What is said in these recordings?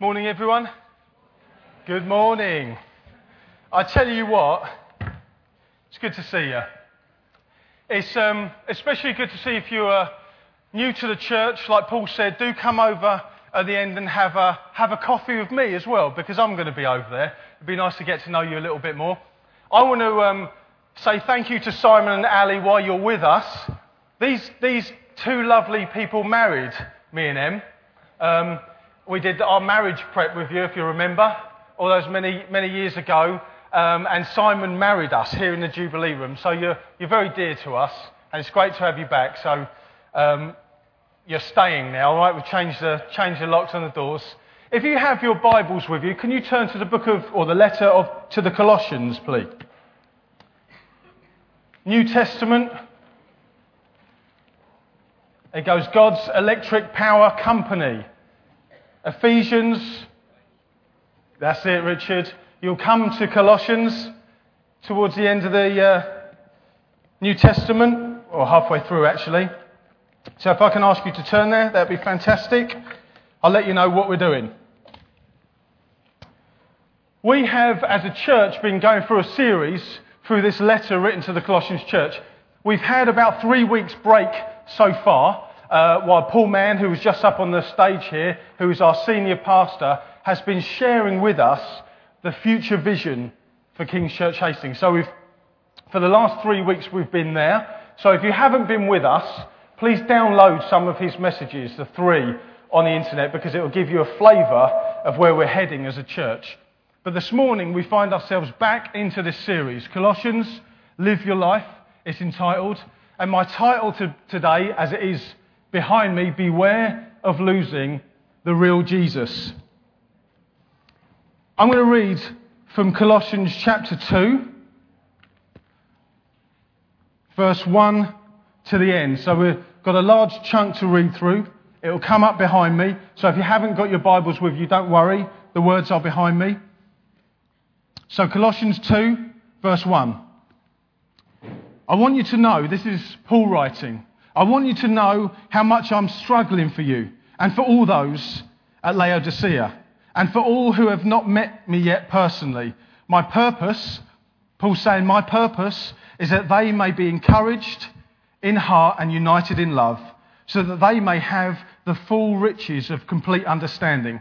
Morning, everyone. Good morning. I tell you what, it's good to see you. It's um, especially good to see if you are new to the church. Like Paul said, do come over at the end and have a, have a coffee with me as well, because I'm going to be over there. It'd be nice to get to know you a little bit more. I want to um, say thank you to Simon and Ali while you're with us. These, these two lovely people married me and them. Um, we did our marriage prep with you, if you remember, all those many, many years ago. Um, and Simon married us here in the Jubilee Room. So you're, you're very dear to us, and it's great to have you back. So um, you're staying now, all right? We've changed the, changed the locks on the doors. If you have your Bibles with you, can you turn to the book of, or the letter of, to the Colossians, please? New Testament. It goes God's electric power company. Ephesians. That's it, Richard. You'll come to Colossians towards the end of the uh, New Testament, or halfway through actually. So if I can ask you to turn there, that'd be fantastic. I'll let you know what we're doing. We have, as a church, been going through a series through this letter written to the Colossians church. We've had about three weeks' break so far, uh, while Paul Mann, who was just up on the stage here, who is our senior pastor, has been sharing with us the future vision for King's Church Hastings. So we've, for the last three weeks, we've been there. So if you haven't been with us, please download some of his messages, the three, on the internet, because it will give you a flavour of where we're heading as a church. But this morning, we find ourselves back into this series Colossians, Live Your Life, it's entitled. And my title to today, as it is behind me, beware of losing the real Jesus. I'm going to read from Colossians chapter 2, verse 1 to the end. So we've got a large chunk to read through. It will come up behind me. So if you haven't got your Bibles with you, don't worry. The words are behind me. So Colossians 2, verse 1. I want you to know, this is Paul writing. I want you to know how much I'm struggling for you and for all those at Laodicea and for all who have not met me yet personally. My purpose, Paul's saying, my purpose is that they may be encouraged in heart and united in love, so that they may have the full riches of complete understanding,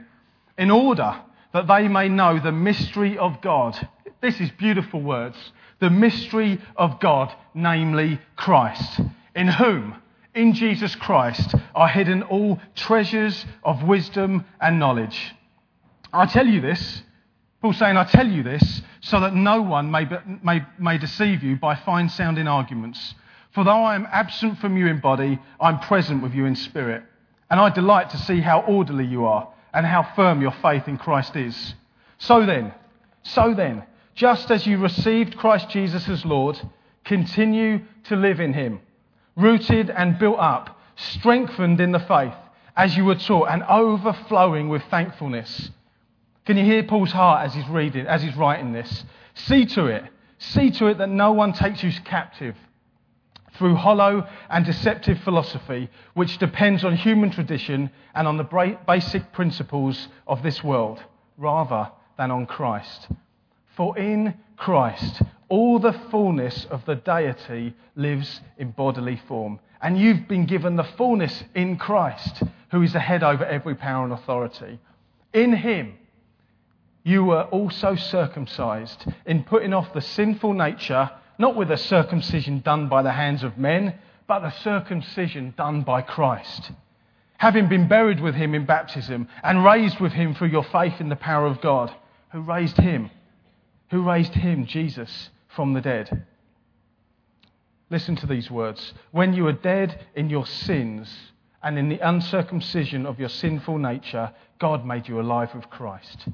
in order that they may know the mystery of God. This is beautiful words. The mystery of God, namely Christ, in whom in Jesus Christ are hidden all treasures of wisdom and knowledge. I tell you this, Paul's saying, I tell you this so that no one may, may, may deceive you by fine sounding arguments. For though I am absent from you in body, I'm present with you in spirit. And I delight to see how orderly you are and how firm your faith in Christ is. So then, so then, just as you received Christ Jesus as Lord, continue to live in him rooted and built up, strengthened in the faith as you were taught, and overflowing with thankfulness. Can you hear Paul's heart as he's reading, as he's writing this? See to it, see to it that no one takes you captive through hollow and deceptive philosophy, which depends on human tradition and on the basic principles of this world, rather than on Christ. For in Christ, all the fullness of the deity lives in bodily form. And you've been given the fullness in Christ, who is the head over every power and authority. In him, you were also circumcised in putting off the sinful nature, not with a circumcision done by the hands of men, but a circumcision done by Christ. Having been buried with him in baptism and raised with him through your faith in the power of God, who raised him, who raised him, Jesus from the dead. Listen to these words. When you were dead in your sins and in the uncircumcision of your sinful nature, God made you alive with Christ.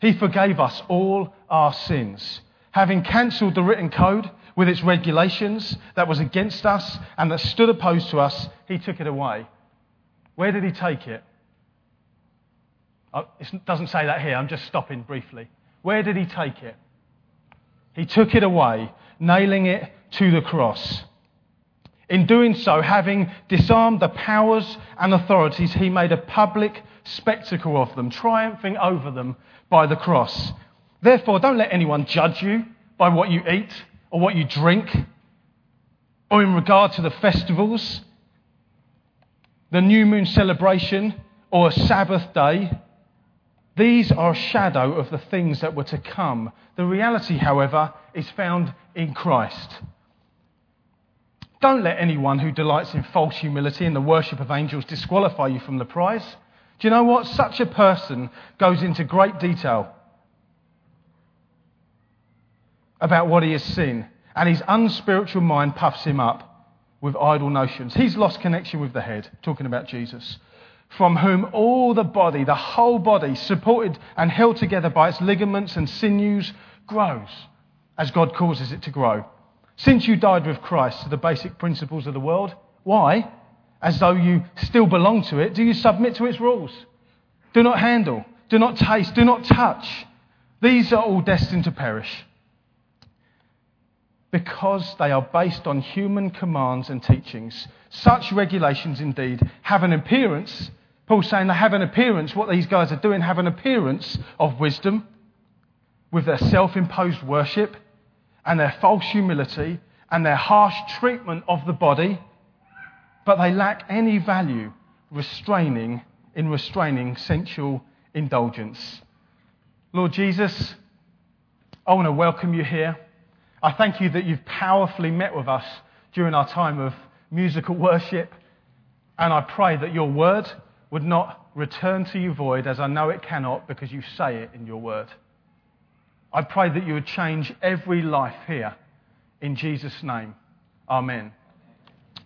He forgave us all our sins, having cancelled the written code with its regulations that was against us and that stood opposed to us, he took it away. Where did he take it? Oh, it doesn't say that here, I'm just stopping briefly. Where did he take it? He took it away, nailing it to the cross. In doing so, having disarmed the powers and authorities, he made a public spectacle of them, triumphing over them by the cross. Therefore, don't let anyone judge you by what you eat or what you drink or in regard to the festivals, the new moon celebration, or a Sabbath day. These are a shadow of the things that were to come. The reality, however, is found in Christ. Don't let anyone who delights in false humility and the worship of angels disqualify you from the prize. Do you know what? Such a person goes into great detail about what he has seen, and his unspiritual mind puffs him up with idle notions. He's lost connection with the head, talking about Jesus, from whom all the body, the whole body, supported and held together by its ligaments and sinews, grows as God causes it to grow since you died with Christ to the basic principles of the world, why, as though you still belong to it, do you submit to its rules? Do not handle, do not taste, do not touch. These are all destined to perish because they are based on human commands and teachings. Such regulations, indeed, have an appearance. Paul's saying they have an appearance, what these guys are doing, have an appearance of wisdom with their self imposed worship and their false humility and their harsh treatment of the body, but they lack any value restraining in restraining sensual indulgence. Lord Jesus, I want to welcome you here. I thank you that you've powerfully met with us during our time of musical worship. And I pray that your word would not return to you void, as I know it cannot, because you say it in your word. I pray that you would change every life here. In Jesus' name. Amen.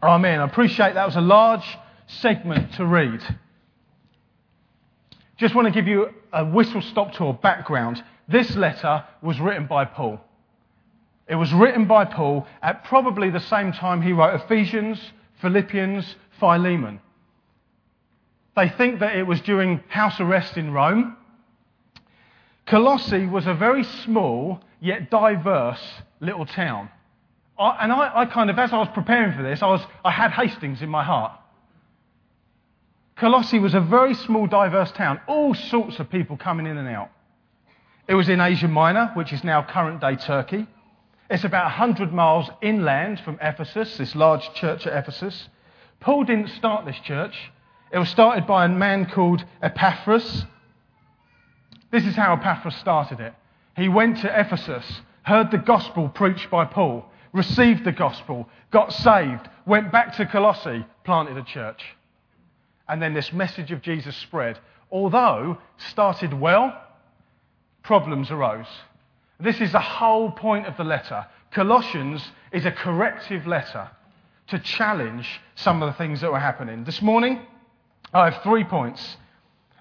Amen. I appreciate that was a large segment to read. Just want to give you a whistle stop tour background. This letter was written by Paul. It was written by Paul at probably the same time he wrote Ephesians, Philippians, Philemon. They think that it was during house arrest in Rome. Colossae was a very small yet diverse little town. I, and I, I, kind of, as I was preparing for this, I, was, I had Hastings in my heart. Colossae was a very small, diverse town, all sorts of people coming in and out. It was in Asia Minor, which is now current day Turkey. It's about 100 miles inland from Ephesus, this large church at Ephesus. Paul didn't start this church. It was started by a man called Epaphras, this is how Epaphras started it. He went to Ephesus, heard the gospel preached by Paul, received the gospel, got saved, went back to Colossae, planted a church. And then this message of Jesus spread. Although started well, problems arose. This is the whole point of the letter. Colossians is a corrective letter to challenge some of the things that were happening. This morning, I have three points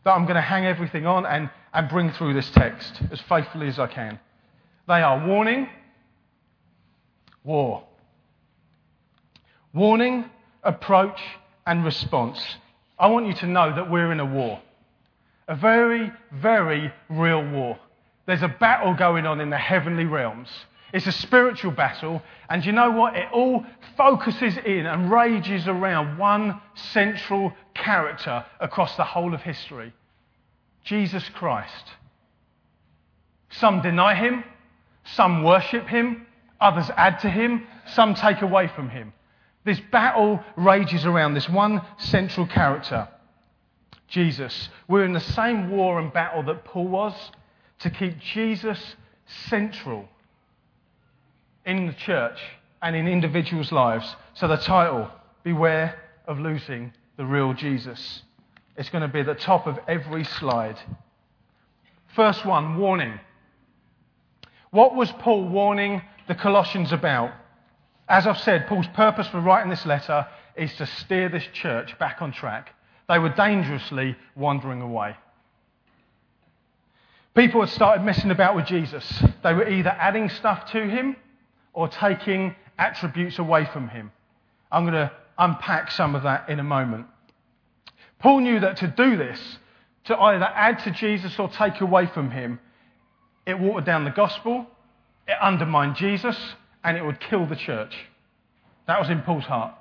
that I'm going to hang everything on and and bring through this text as faithfully as I can. They are warning, war. Warning, approach, and response. I want you to know that we're in a war. A very, very real war. There's a battle going on in the heavenly realms. It's a spiritual battle, and you know what? It all focuses in and rages around one central character across the whole of history Jesus Christ. Some deny him, some worship him, others add to him, some take away from him. This battle rages around this one central character, Jesus. We're in the same war and battle that Paul was to keep Jesus central in the church and in individuals' lives. So the title, Beware of Losing the Real Jesus. It's going to be at the top of every slide. First one warning. What was Paul warning the Colossians about? As I've said, Paul's purpose for writing this letter is to steer this church back on track. They were dangerously wandering away. People had started messing about with Jesus. They were either adding stuff to him or taking attributes away from him. I'm going to unpack some of that in a moment. Paul knew that to do this, to either add to Jesus or take away from him, it watered down the gospel, it undermined Jesus, and it would kill the church. That was in Paul's heart.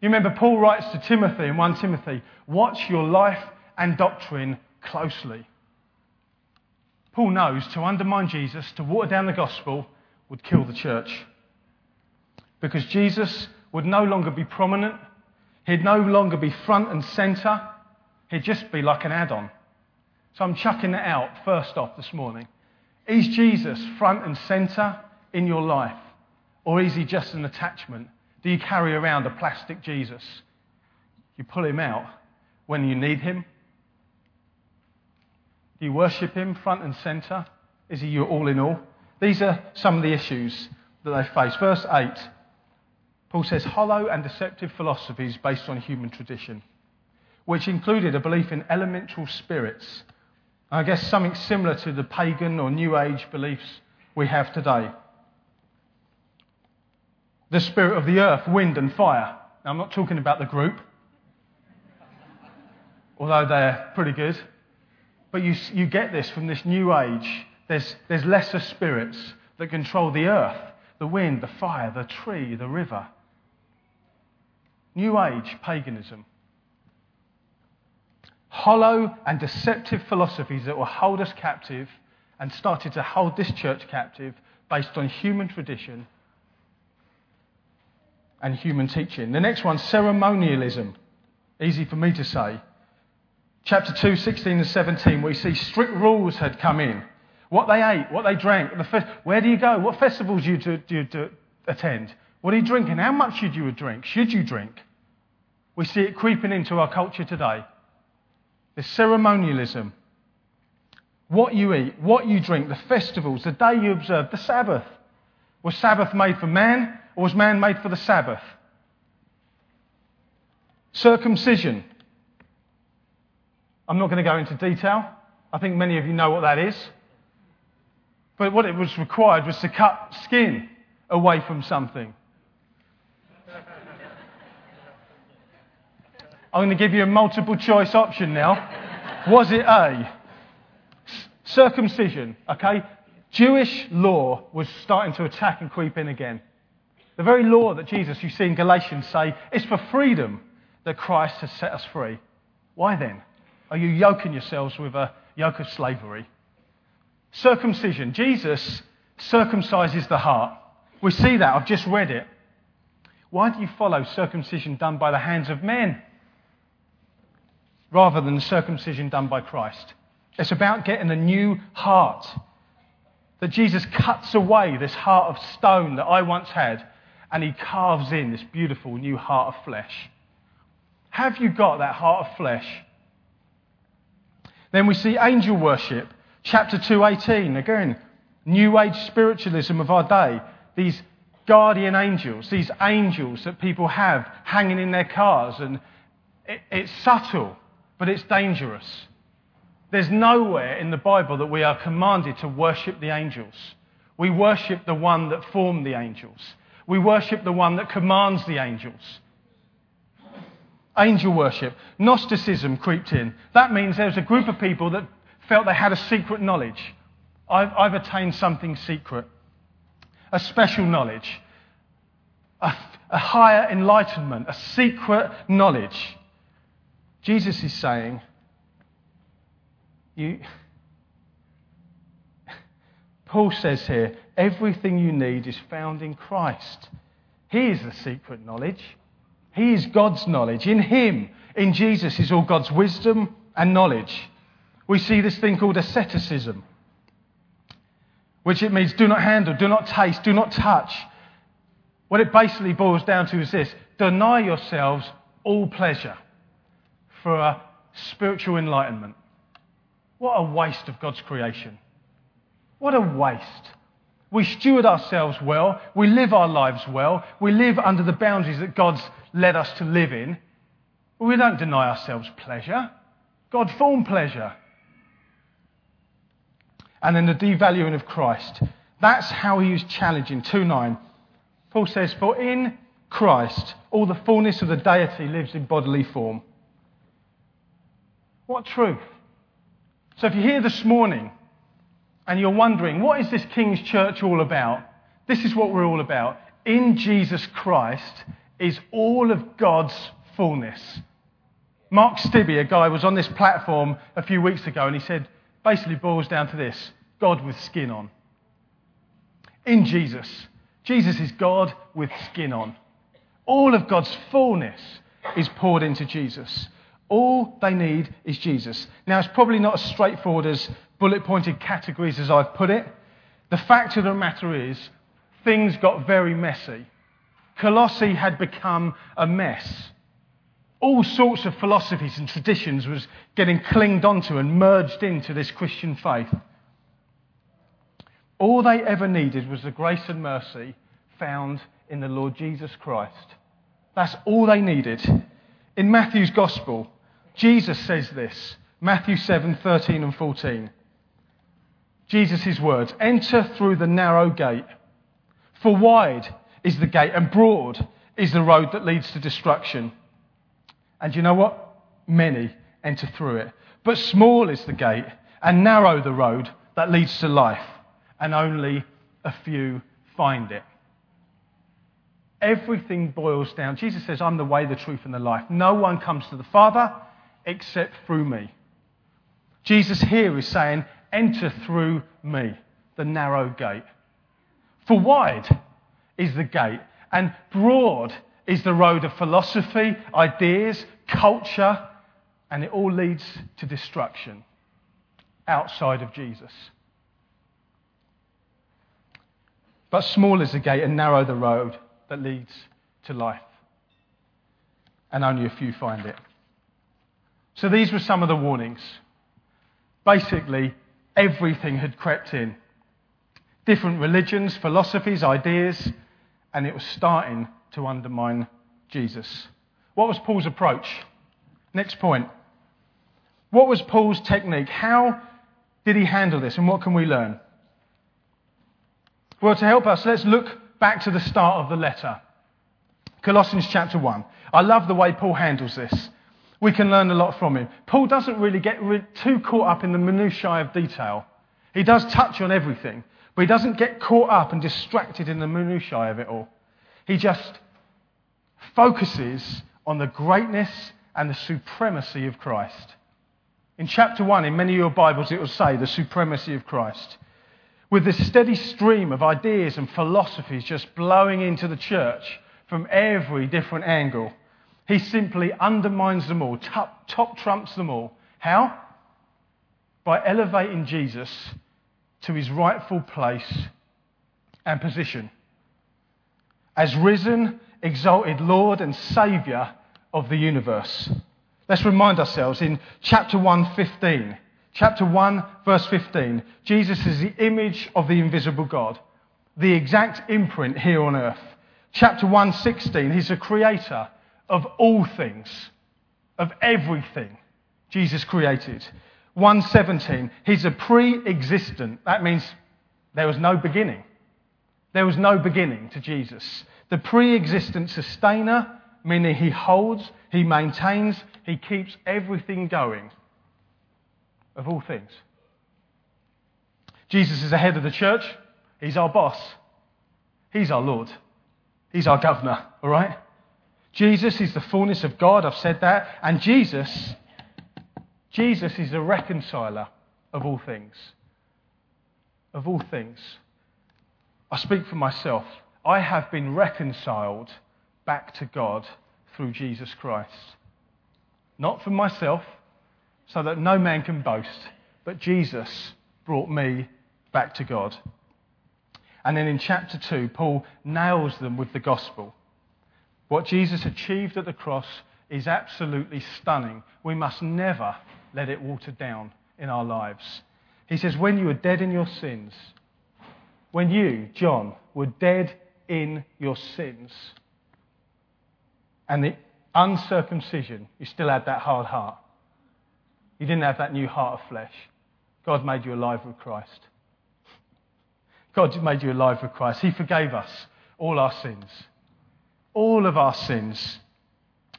You remember, Paul writes to Timothy in 1 Timothy, watch your life and doctrine closely. Paul knows to undermine Jesus, to water down the gospel, would kill the church. Because Jesus would no longer be prominent, he'd no longer be front and centre, he'd just be like an add on. So I'm chucking it out first off this morning. Is Jesus front and centre in your life? Or is he just an attachment? Do you carry around a plastic Jesus? You pull him out when you need him? Do you worship him front and centre? Is he your all in all? These are some of the issues that they face. Verse 8, Paul says, hollow and deceptive philosophies based on human tradition, which included a belief in elemental spirits. I guess something similar to the pagan or New Age beliefs we have today. The spirit of the earth, wind, and fire. Now, I'm not talking about the group, although they're pretty good. But you, you get this from this New Age there's, there's lesser spirits that control the earth, the wind, the fire, the tree, the river. New Age paganism. Hollow and deceptive philosophies that will hold us captive and started to hold this church captive based on human tradition and human teaching. The next one, ceremonialism. Easy for me to say. Chapter 2, 16 and 17, we see strict rules had come in what they ate, what they drank, fe- where do you go, what festivals do you, do, do you attend, what are you drinking, how much should you drink, should you drink? We see it creeping into our culture today. The ceremonialism, what you eat, what you drink, the festivals, the day you observe, the Sabbath. Was Sabbath made for man or was man made for the Sabbath? Circumcision. I'm not going to go into detail. I think many of you know what that is. But what it was required was to cut skin away from something. I'm going to give you a multiple choice option now. Was it A? Circumcision, okay? Jewish law was starting to attack and creep in again. The very law that Jesus, you see in Galatians, say is for freedom that Christ has set us free. Why then are you yoking yourselves with a yoke of slavery? Circumcision. Jesus circumcises the heart. We see that. I've just read it. Why do you follow circumcision done by the hands of men rather than circumcision done by Christ? It's about getting a new heart. That Jesus cuts away this heart of stone that I once had and he carves in this beautiful new heart of flesh. Have you got that heart of flesh? Then we see angel worship. Chapter 2:18 again, new age spiritualism of our day. These guardian angels, these angels that people have hanging in their cars and it, it's subtle, but it's dangerous. There's nowhere in the Bible that we are commanded to worship the angels. We worship the one that formed the angels. We worship the one that commands the angels. Angel worship. Gnosticism creeped in. That means there's a group of people that felt they had a secret knowledge. I've, I've attained something secret, a special knowledge, a, a higher enlightenment, a secret knowledge. Jesus is saying, you, Paul says here, everything you need is found in Christ. He is the secret knowledge. He is God's knowledge. In Him, in Jesus, is all God's wisdom and knowledge we see this thing called asceticism, which it means do not handle, do not taste, do not touch. What it basically boils down to is this deny yourselves all pleasure for a spiritual enlightenment. What a waste of God's creation. What a waste. We steward ourselves well. We live our lives well. We live under the boundaries that God's led us to live in. But we don't deny ourselves pleasure. God formed pleasure and then the devaluing of Christ. That's how he was challenging 2 9. Paul says, For in Christ all the fullness of the deity lives in bodily form. What truth? So if you're here this morning and you're wondering, what is this King's Church all about? This is what we're all about. In Jesus Christ is all of God's fullness. Mark Stibbe, a guy, was on this platform a few weeks ago and he said, basically boils down to this God with skin on. In Jesus. Jesus is God with skin on. All of God's fullness is poured into Jesus. All they need is Jesus. Now, it's probably not as straightforward as bullet pointed categories as I've put it. The fact of the matter is, things got very messy. Colossae had become a mess. All sorts of philosophies and traditions was getting clinged onto and merged into this Christian faith. All they ever needed was the grace and mercy found in the Lord Jesus Christ. That's all they needed. In Matthew's Gospel, Jesus says this Matthew 7 13 and 14. Jesus' words Enter through the narrow gate, for wide is the gate, and broad is the road that leads to destruction. And you know what? Many enter through it. But small is the gate, and narrow the road that leads to life, and only a few find it. Everything boils down. Jesus says, I'm the way, the truth, and the life. No one comes to the Father except through me. Jesus here is saying, Enter through me, the narrow gate. For wide is the gate, and broad is the road of philosophy, ideas, culture, and it all leads to destruction outside of Jesus. But small is the gate, and narrow the road that leads to life. And only a few find it. So these were some of the warnings. Basically, everything had crept in different religions, philosophies, ideas, and it was starting to undermine Jesus. What was Paul's approach? Next point. What was Paul's technique? How did he handle this, and what can we learn? Well, to help us, let's look back to the start of the letter. Colossians chapter 1. I love the way Paul handles this. We can learn a lot from him. Paul doesn't really get too caught up in the minutiae of detail. He does touch on everything, but he doesn't get caught up and distracted in the minutiae of it all. He just focuses on the greatness and the supremacy of Christ. In chapter 1, in many of your Bibles, it will say the supremacy of Christ with this steady stream of ideas and philosophies just blowing into the church from every different angle. He simply undermines them all, top, top trumps them all. How? By elevating Jesus to his rightful place and position as risen, exalted Lord and Saviour of the universe. Let's remind ourselves in chapter 115 chapter 1, verse 15, Jesus is the image of the invisible God, the exact imprint here on earth. Chapter 1, 16, he's the creator of all things, of everything Jesus created. 117, he's a pre existent. That means there was no beginning. There was no beginning to Jesus. The pre existent sustainer, meaning he holds, he maintains, he keeps everything going of all things. Jesus is the head of the church. He's our boss. He's our Lord. He's our governor, all right? Jesus is the fullness of God. I've said that. And Jesus, Jesus is the reconciler of all things. Of all things. I speak for myself. I have been reconciled back to God through Jesus Christ. Not for myself, so that no man can boast. But Jesus brought me back to God. And then in chapter 2, Paul nails them with the gospel. What Jesus achieved at the cross is absolutely stunning. We must never let it water down in our lives. He says, When you were dead in your sins, when you, John, were dead in your sins, and the uncircumcision, you still had that hard heart. You didn't have that new heart of flesh. God made you alive with Christ. God made you alive with Christ. He forgave us all our sins. All of our sins.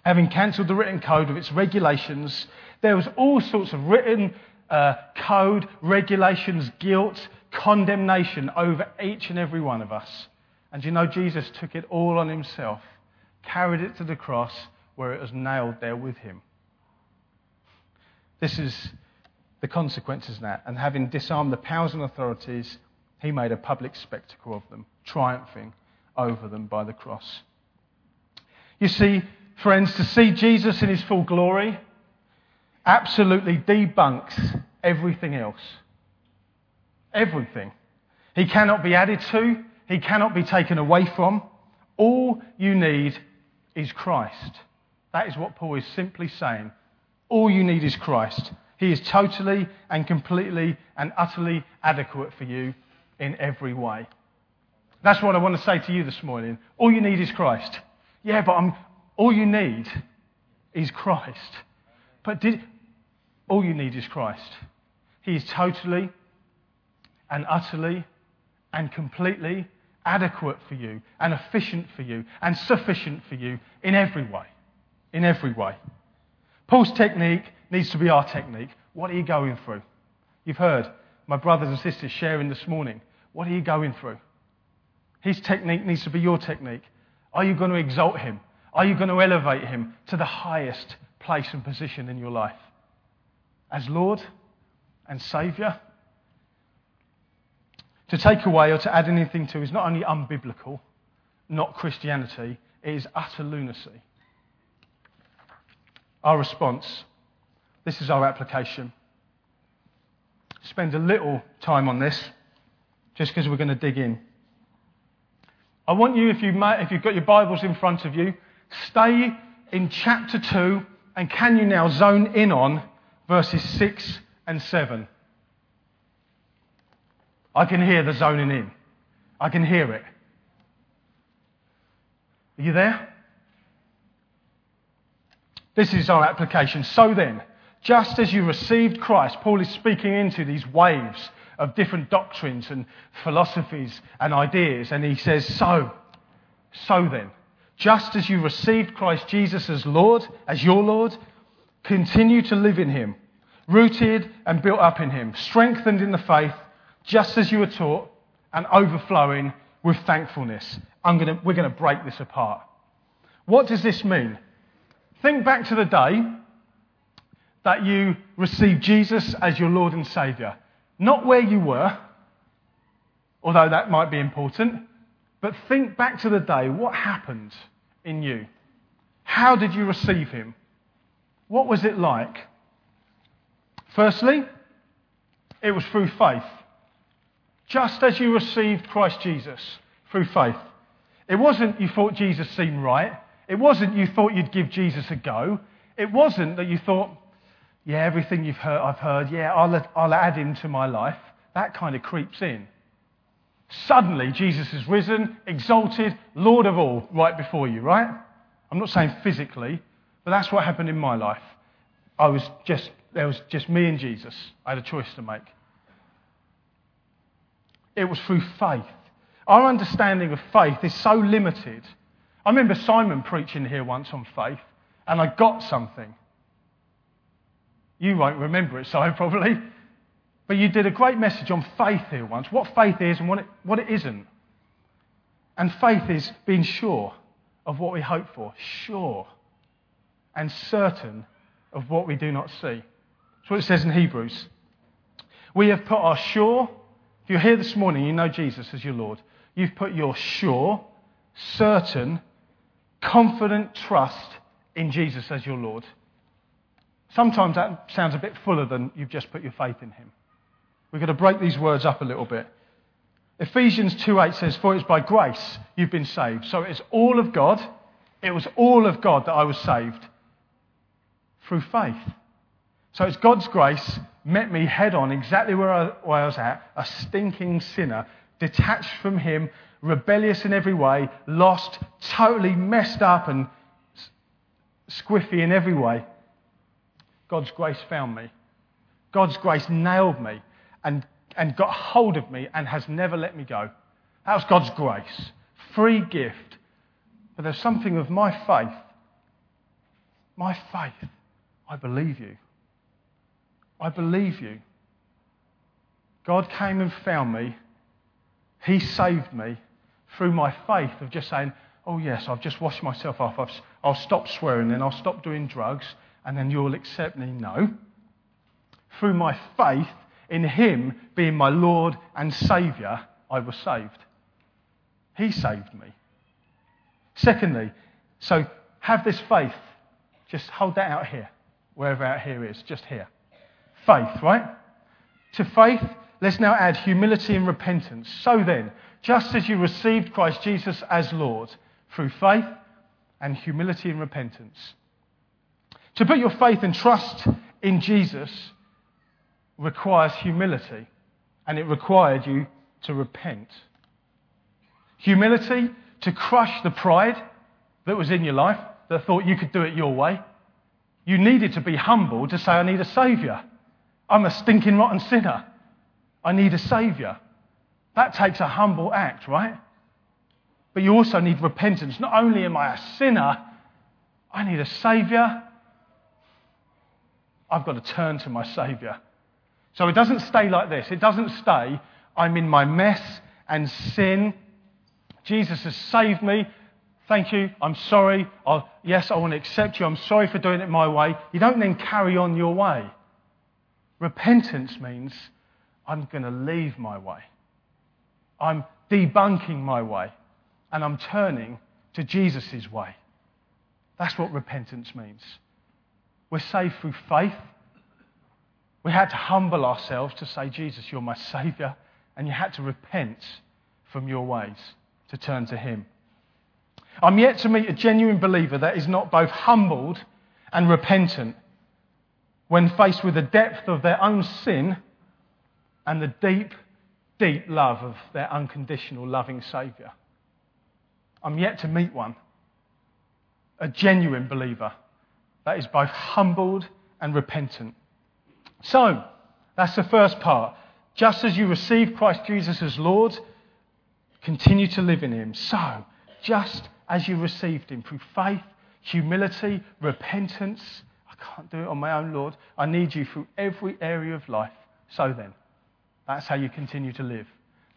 Having cancelled the written code of its regulations, there was all sorts of written uh, code, regulations, guilt, condemnation over each and every one of us. And you know, Jesus took it all on himself, carried it to the cross where it was nailed there with him. This is the consequences that. And having disarmed the powers and authorities, he made a public spectacle of them, triumphing over them by the cross. You see, friends, to see Jesus in his full glory absolutely debunks everything else. Everything. He cannot be added to, he cannot be taken away from. All you need is Christ. That is what Paul is simply saying. All you need is Christ. He is totally and completely and utterly adequate for you in every way. That's what I want to say to you this morning. All you need is Christ. Yeah, but I'm, all you need is Christ. But did, all you need is Christ. He is totally and utterly and completely adequate for you and efficient for you and sufficient for you in every way. In every way. Paul's technique needs to be our technique. What are you going through? You've heard my brothers and sisters sharing this morning. What are you going through? His technique needs to be your technique. Are you going to exalt him? Are you going to elevate him to the highest place and position in your life? As Lord and Saviour? To take away or to add anything to is not only unbiblical, not Christianity, it is utter lunacy. Our response this is our application. Spend a little time on this just because we're going to dig in. I want you, if, you may, if you've got your Bibles in front of you, stay in chapter 2 and can you now zone in on verses 6 and 7? I can hear the zoning in. I can hear it. Are you there? This is our application. So then, just as you received Christ, Paul is speaking into these waves of different doctrines and philosophies and ideas, and he says, So, so then, just as you received Christ Jesus as Lord, as your Lord, continue to live in him, rooted and built up in him, strengthened in the faith, just as you were taught, and overflowing with thankfulness. Gonna, we're going to break this apart. What does this mean? Think back to the day that you received Jesus as your Lord and Saviour. Not where you were, although that might be important, but think back to the day. What happened in you? How did you receive Him? What was it like? Firstly, it was through faith. Just as you received Christ Jesus through faith. It wasn't you thought Jesus seemed right. It wasn't you thought you'd give Jesus a go. It wasn't that you thought, yeah, everything you've heard, I've heard, yeah, I'll, I'll add him to my life. That kind of creeps in. Suddenly, Jesus is risen, exalted, Lord of all, right before you, right? I'm not saying physically, but that's what happened in my life. I was just, there was just me and Jesus. I had a choice to make. It was through faith. Our understanding of faith is so limited. I remember Simon preaching here once on faith, and I got something. You won't remember it, so probably. But you did a great message on faith here once what faith is and what it, what it isn't. And faith is being sure of what we hope for, sure, and certain of what we do not see. That's what it says in Hebrews. We have put our sure if you're here this morning, you know Jesus as your Lord. You've put your sure, certain, confident trust in Jesus as your Lord. Sometimes that sounds a bit fuller than you've just put your faith in Him. We've got to break these words up a little bit. Ephesians 2:8 says, For it's by grace you've been saved. So it's all of God. It was all of God that I was saved through faith. So it's God's grace met me head on exactly where I, where I was at, a stinking sinner, detached from Him, rebellious in every way, lost, totally messed up and squiffy in every way. God's grace found me. God's grace nailed me and, and got hold of me and has never let me go. That was God's grace. Free gift. But there's something of my faith. My faith. I believe you. I believe you. God came and found me. He saved me through my faith of just saying, Oh, yes, I've just washed myself off. i will stop swearing, then I'll stop doing drugs, and then you'll accept me. No. through my faith in Him being my Lord and Saviour, I was saved. He saved me. Secondly, so have this faith. Just hold that out here, wherever out here is, just here. Faith, right? To faith, let's now add humility and repentance. So then, just as you received Christ Jesus as Lord through faith and humility and repentance. To put your faith and trust in Jesus requires humility, and it required you to repent. Humility to crush the pride that was in your life that thought you could do it your way. You needed to be humble to say, I need a Saviour. I'm a stinking rotten sinner. I need a Saviour. That takes a humble act, right? But you also need repentance. Not only am I a sinner, I need a Saviour. I've got to turn to my Saviour. So it doesn't stay like this. It doesn't stay, I'm in my mess and sin. Jesus has saved me. Thank you. I'm sorry. I'll, yes, I want to accept you. I'm sorry for doing it my way. You don't then carry on your way. Repentance means I'm going to leave my way. I'm debunking my way and I'm turning to Jesus' way. That's what repentance means. We're saved through faith. We had to humble ourselves to say, Jesus, you're my Saviour. And you had to repent from your ways to turn to Him. I'm yet to meet a genuine believer that is not both humbled and repentant when faced with the depth of their own sin and the deep, deep love of their unconditional, loving Saviour. I'm yet to meet one, a genuine believer that is both humbled and repentant. So, that's the first part. Just as you receive Christ Jesus as Lord, continue to live in Him. So, just as you received Him through faith, humility, repentance, I can't do it on my own, Lord. I need you through every area of life. So then, that's how you continue to live.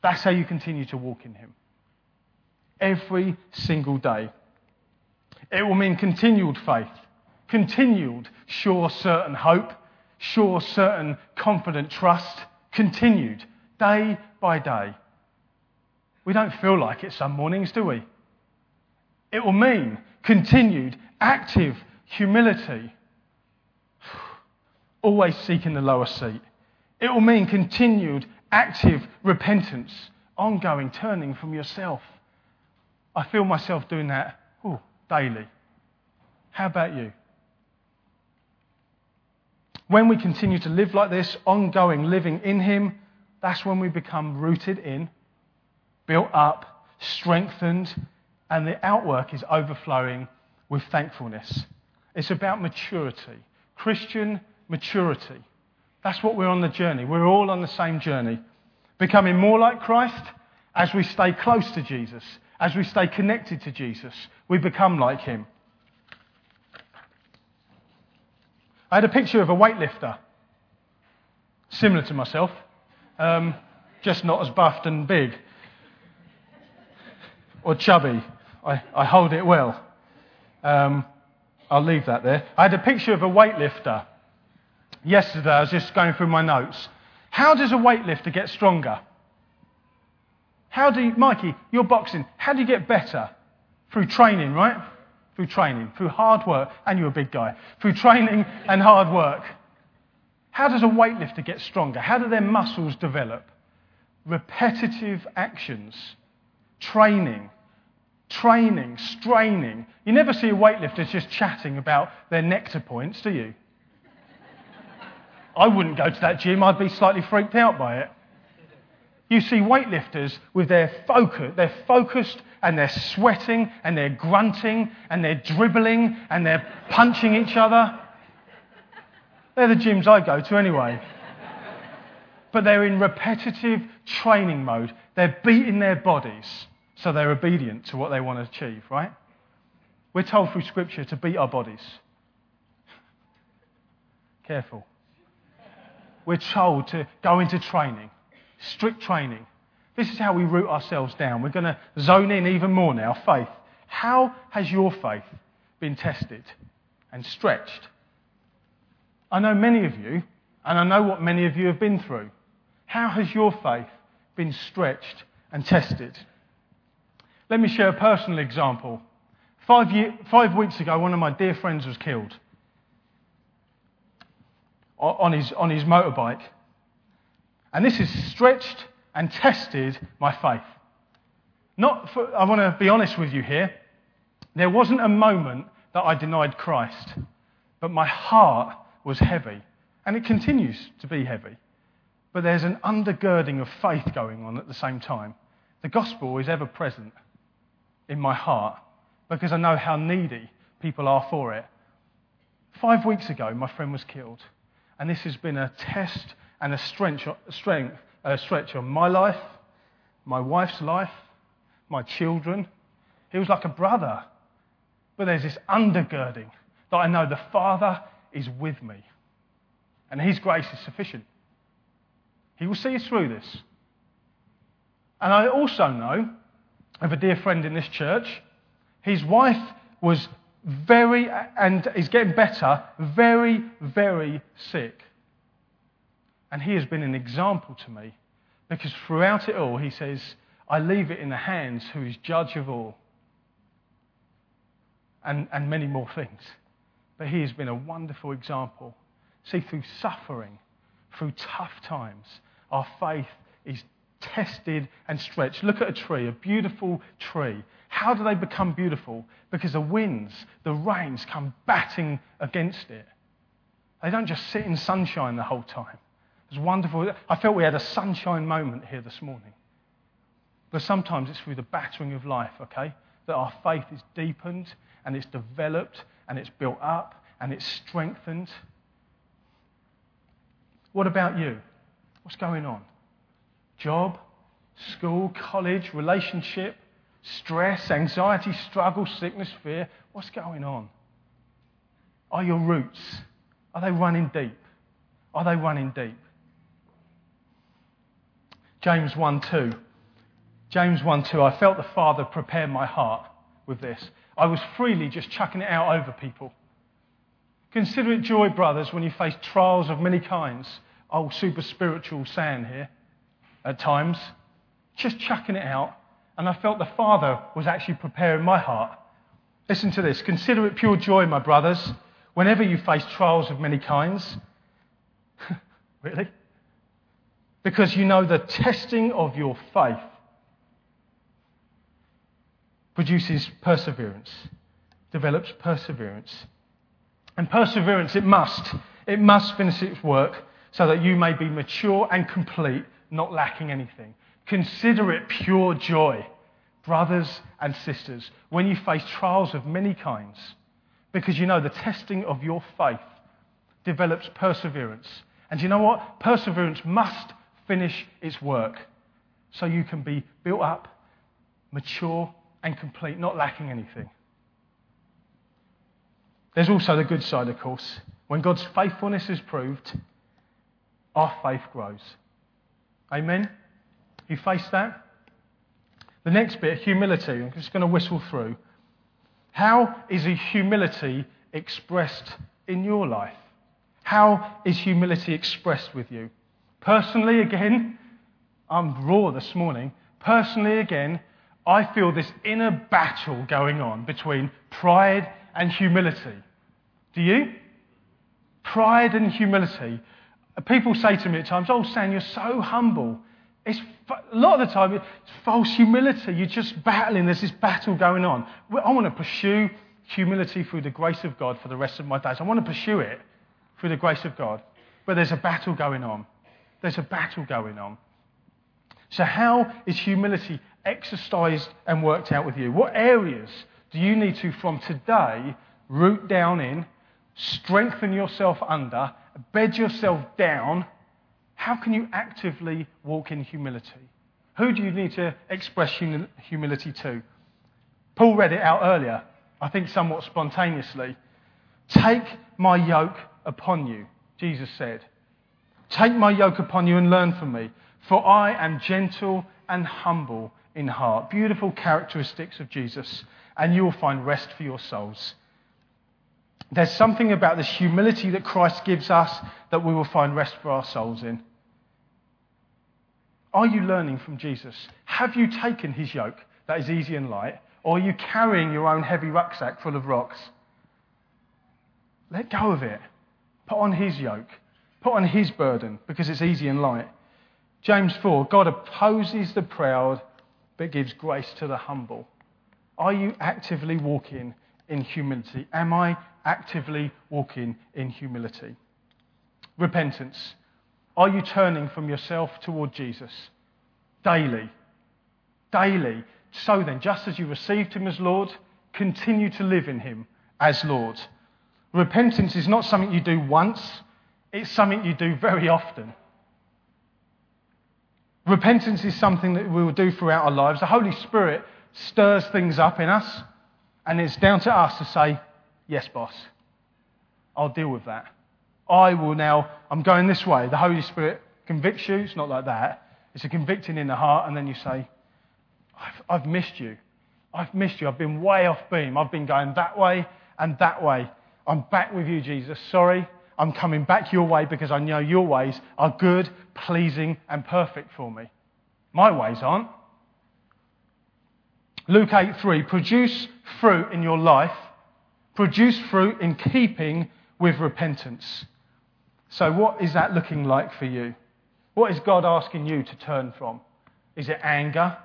That's how you continue to walk in Him. Every single day. It will mean continued faith, continued, sure, certain hope, sure, certain, confident trust, continued, day by day. We don't feel like it some mornings, do we? It will mean continued, active humility, always seeking the lower seat. It will mean continued, active repentance, ongoing turning from yourself. I feel myself doing that ooh, daily. How about you? When we continue to live like this, ongoing living in Him, that's when we become rooted in, built up, strengthened, and the outwork is overflowing with thankfulness. It's about maturity, Christian maturity. That's what we're on the journey. We're all on the same journey. Becoming more like Christ as we stay close to Jesus, as we stay connected to Jesus, we become like him. I had a picture of a weightlifter, similar to myself, um, just not as buffed and big or chubby. I, I hold it well. Um, I'll leave that there. I had a picture of a weightlifter yesterday. I was just going through my notes. How does a weightlifter get stronger? How do you, Mikey, you're boxing, how do you get better? Through training, right? Through training, through hard work, and you're a big guy. Through training and hard work. How does a weightlifter get stronger? How do their muscles develop? Repetitive actions, training, training, straining. You never see a weightlifter just chatting about their nectar points, do you? I wouldn't go to that gym, I'd be slightly freaked out by it. You see weightlifters with their focus, they're focused and they're sweating and they're grunting and they're dribbling and they're punching each other. They're the gyms I go to anyway. But they're in repetitive training mode. They're beating their bodies so they're obedient to what they want to achieve, right? We're told through Scripture to beat our bodies. Careful. We're told to go into training, strict training. This is how we root ourselves down. We're going to zone in even more now faith. How has your faith been tested and stretched? I know many of you And I know what many of you have been through. How has your faith been stretched and tested? Let me share a personal example. Five, year, five weeks ago, one of my dear friends was killed on his, on his motorbike. And this has stretched and tested my faith. Not for, I want to be honest with you here. There wasn't a moment that I denied Christ, but my heart was heavy, and it continues to be heavy. But there's an undergirding of faith going on at the same time. The gospel is ever present in my heart because I know how needy people are for it. Five weeks ago, my friend was killed, and this has been a test and a strength, strength, a stretch on my life, my wife's life, my children. He was like a brother. But there's this undergirding that I know the Father is with me, and His grace is sufficient. He will see us through this. And I also know of a dear friend in this church. His wife was very, and is getting better, very, very sick. And he has been an example to me because throughout it all, he says, I leave it in the hands who is judge of all. And, and many more things. But he has been a wonderful example. See, through suffering, through tough times, our faith is tested and stretched. Look at a tree, a beautiful tree. How do they become beautiful? Because the winds, the rains come batting against it. They don't just sit in sunshine the whole time. It's wonderful. I felt we had a sunshine moment here this morning. But sometimes it's through the battering of life, okay, that our faith is deepened and it's developed and it's built up and it's strengthened. What about you? What's going on? Job, school, college, relationship, stress, anxiety, struggle, sickness, fear. What's going on? Are your roots, are they running deep? Are they running deep? James 1 2. James 1 2. I felt the Father prepare my heart with this. I was freely just chucking it out over people. Consider it joy, brothers, when you face trials of many kinds. Oh, super spiritual saying here at times. Just chucking it out. And I felt the Father was actually preparing my heart. Listen to this. Consider it pure joy, my brothers, whenever you face trials of many kinds. really? Because you know the testing of your faith produces perseverance, develops perseverance. And perseverance, it must, it must finish its work so that you may be mature and complete, not lacking anything. Consider it pure joy, brothers and sisters, when you face trials of many kinds, because you know the testing of your faith develops perseverance. And you know what? Perseverance must finish its work so you can be built up, mature, and complete, not lacking anything. There's also the good side, of course. When God's faithfulness is proved, our faith grows. Amen? You face that? The next bit, humility. I'm just going to whistle through. How is humility expressed in your life? How is humility expressed with you? Personally, again, I'm raw this morning. Personally, again, I feel this inner battle going on between pride and humility. Do you? Pride and humility. People say to me at times, Oh, Stan, you're so humble. It's, a lot of the time, it's false humility. You're just battling. There's this battle going on. I want to pursue humility through the grace of God for the rest of my days. I want to pursue it through the grace of God. But there's a battle going on. There's a battle going on. So, how is humility exercised and worked out with you? What areas do you need to, from today, root down in, strengthen yourself under, bed yourself down? How can you actively walk in humility? Who do you need to express humility to? Paul read it out earlier, I think somewhat spontaneously. Take my yoke upon you, Jesus said. Take my yoke upon you and learn from me, for I am gentle and humble in heart. Beautiful characteristics of Jesus, and you will find rest for your souls. There's something about this humility that Christ gives us that we will find rest for our souls in. Are you learning from Jesus? Have you taken his yoke that is easy and light? Or are you carrying your own heavy rucksack full of rocks? Let go of it. Put on his yoke. Put on his burden because it's easy and light. James 4 God opposes the proud but gives grace to the humble. Are you actively walking in humility? Am I actively walking in humility? Repentance. Are you turning from yourself toward Jesus? Daily. Daily. So then, just as you received him as Lord, continue to live in him as Lord. Repentance is not something you do once, it's something you do very often. Repentance is something that we will do throughout our lives. The Holy Spirit stirs things up in us, and it's down to us to say, Yes, boss, I'll deal with that. I will now, I'm going this way. The Holy Spirit convicts you. It's not like that. It's a convicting in the heart, and then you say, I've, I've missed you. I've missed you. I've been way off beam. I've been going that way and that way. I'm back with you, Jesus. Sorry. I'm coming back your way because I know your ways are good, pleasing, and perfect for me. My ways aren't. Luke 8 3 Produce fruit in your life, produce fruit in keeping with repentance. So, what is that looking like for you? What is God asking you to turn from? Is it anger?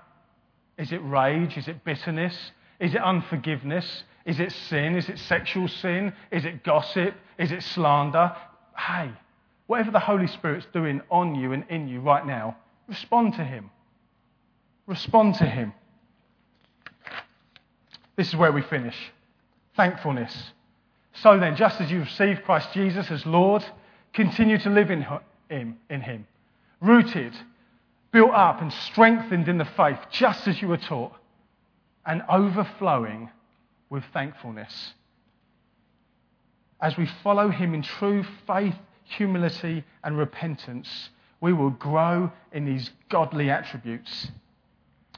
Is it rage? Is it bitterness? Is it unforgiveness? Is it sin? Is it sexual sin? Is it gossip? Is it slander? Hey, whatever the Holy Spirit's doing on you and in you right now, respond to Him. Respond to Him. This is where we finish. Thankfulness. So then, just as you received Christ Jesus as Lord, continue to live in Him, in Him, rooted, built up, and strengthened in the faith, just as you were taught, and overflowing with thankfulness. As we follow Him in true faith, humility, and repentance, we will grow in these godly attributes.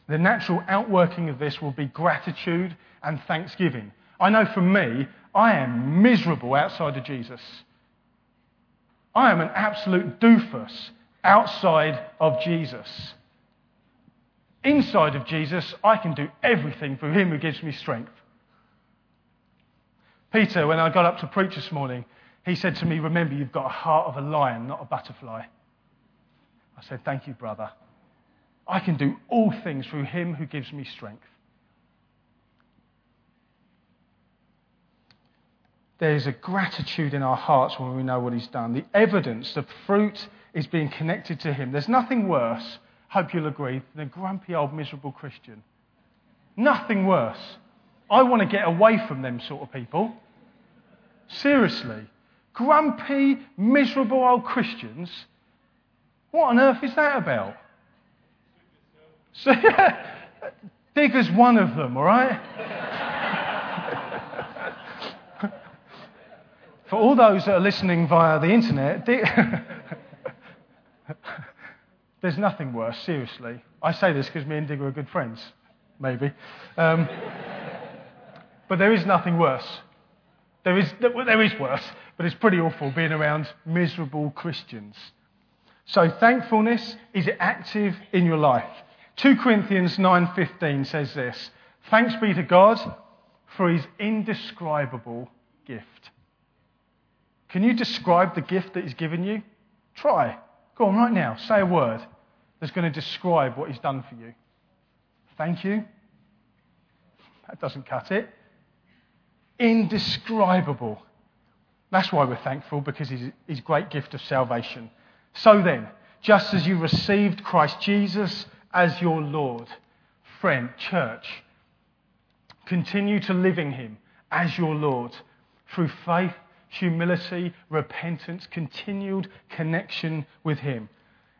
The natural outworking of this will be gratitude and thanksgiving. I know for me, I am miserable outside of Jesus. I am an absolute doofus outside of Jesus. Inside of Jesus, I can do everything through Him who gives me strength. Peter, when I got up to preach this morning, he said to me, Remember, you've got a heart of a lion, not a butterfly. I said, Thank you, brother. I can do all things through Him who gives me strength. there's a gratitude in our hearts when we know what He's done. The evidence, the fruit is being connected to Him. There's nothing worse, hope you'll agree, than a grumpy old miserable Christian. Nothing worse. I want to get away from them sort of people. Seriously. Grumpy, miserable old Christians. What on earth is that about? So, Digger's one of them, all right? For all those that are listening via the internet, there's nothing worse, seriously. I say this because me and Digger are good friends, maybe. Um, but there is nothing worse. There is, there is worse, but it's pretty awful being around miserable Christians. So thankfulness is it active in your life. 2 Corinthians 9:15 says this: Thanks be to God for his indescribable gift. Can you describe the gift that He's given you? Try. Go on right now. Say a word that's going to describe what He's done for you. Thank you. That doesn't cut it. Indescribable. That's why we're thankful, because He's His great gift of salvation. So then, just as you received Christ Jesus as your Lord, friend, church, continue to live in Him as your Lord through faith humility, repentance, continued connection with Him.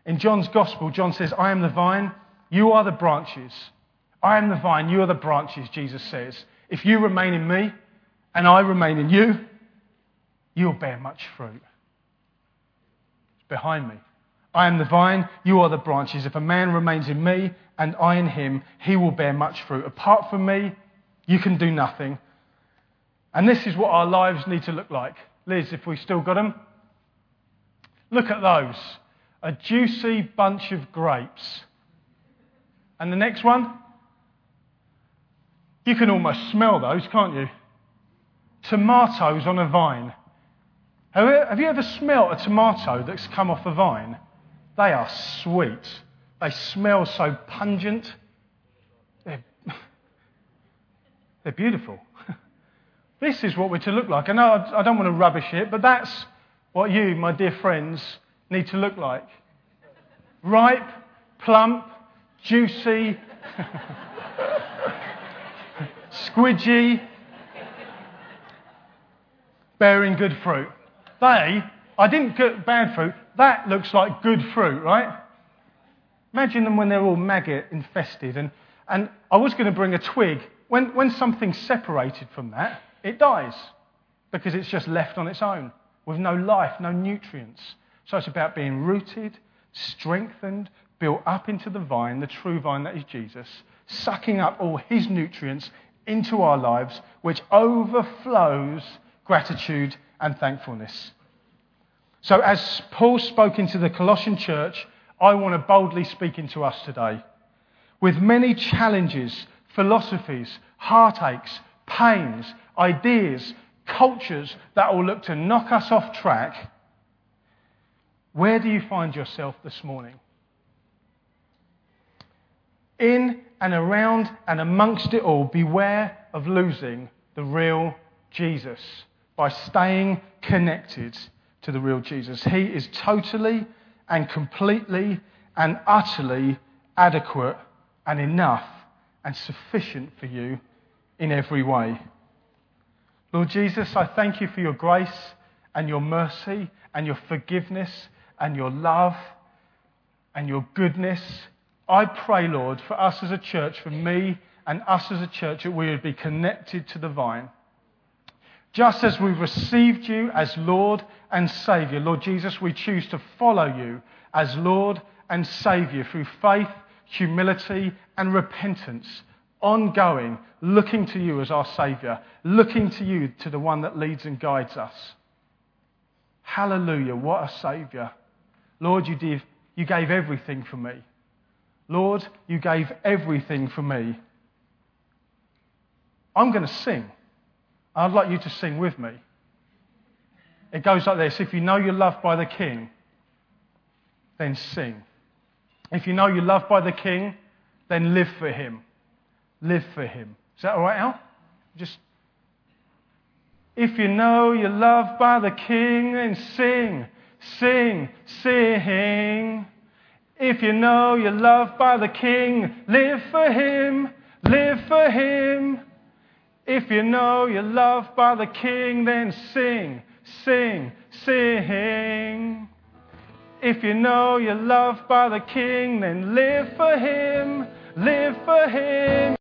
In John's Gospel, John says, I am the vine, you are the branches. I am the vine, you are the branches, Jesus says. If you remain in me and I remain in you, you'll bear much fruit. It's behind me. I am the vine, you are the branches. If a man remains in me and I in him, he will bear much fruit. Apart from me, you can do nothing. And this is what our lives need to look like. Liz, if we've still got them. Look at those. A juicy bunch of grapes. And the next one? You can almost smell those, can't you? Tomatoes on a vine. Have you ever smelt a tomato that's come off a vine? They are sweet. They smell so pungent. They're, they're beautiful. this is what we're to look like. I know I don't want to rubbish it, but that's what you, my dear friends, need to look like. Ripe, plump, juicy, squidgy, bearing good fruit. They, I didn't get bad fruit, that looks like good fruit, right? Imagine them when they're all maggot infested. And, and I was going to bring a twig. When, when something's separated from that, it dies because it's just left on its own with no life, no nutrients. So it's about being rooted, strengthened, built up into the vine, the true vine that is Jesus, sucking up all his nutrients into our lives, which overflows gratitude and thankfulness. So, as Paul spoke into the Colossian church, I want to boldly speak into us today. With many challenges, philosophies, heartaches, pains, ideas, cultures that will look to knock us off track, where do you find yourself this morning? In and around and amongst it all, beware of losing the real Jesus by staying connected to the real Jesus. He is totally and completely and utterly adequate and enough and sufficient for you in every way. Lord Jesus, I thank you for your grace and your mercy and your forgiveness and your love and your goodness. I pray, Lord, for us as a church, for me and us as a church, that we would be connected to the vine. Just as we've received you as Lord and Saviour, Lord Jesus, we choose to follow you as Lord and Saviour through faith, humility, and repentance, ongoing, looking to you as our Saviour, looking to you to the one that leads and guides us. Hallelujah, what a Saviour. Lord, you, did, you gave everything for me. Lord, you gave everything for me. I'm going to sing. I'd like you to sing with me. It goes like this If you know you're loved by the King, then sing. If you know you're loved by the King, then live for Him. Live for Him. Is that all right, Al? Just. If you know you're loved by the King, then sing, sing, sing. If you know you're loved by the King, live for Him, live for Him. If you know you're loved by the King, then sing, sing, sing. If you know you're loved by the King, then live for Him, live for Him.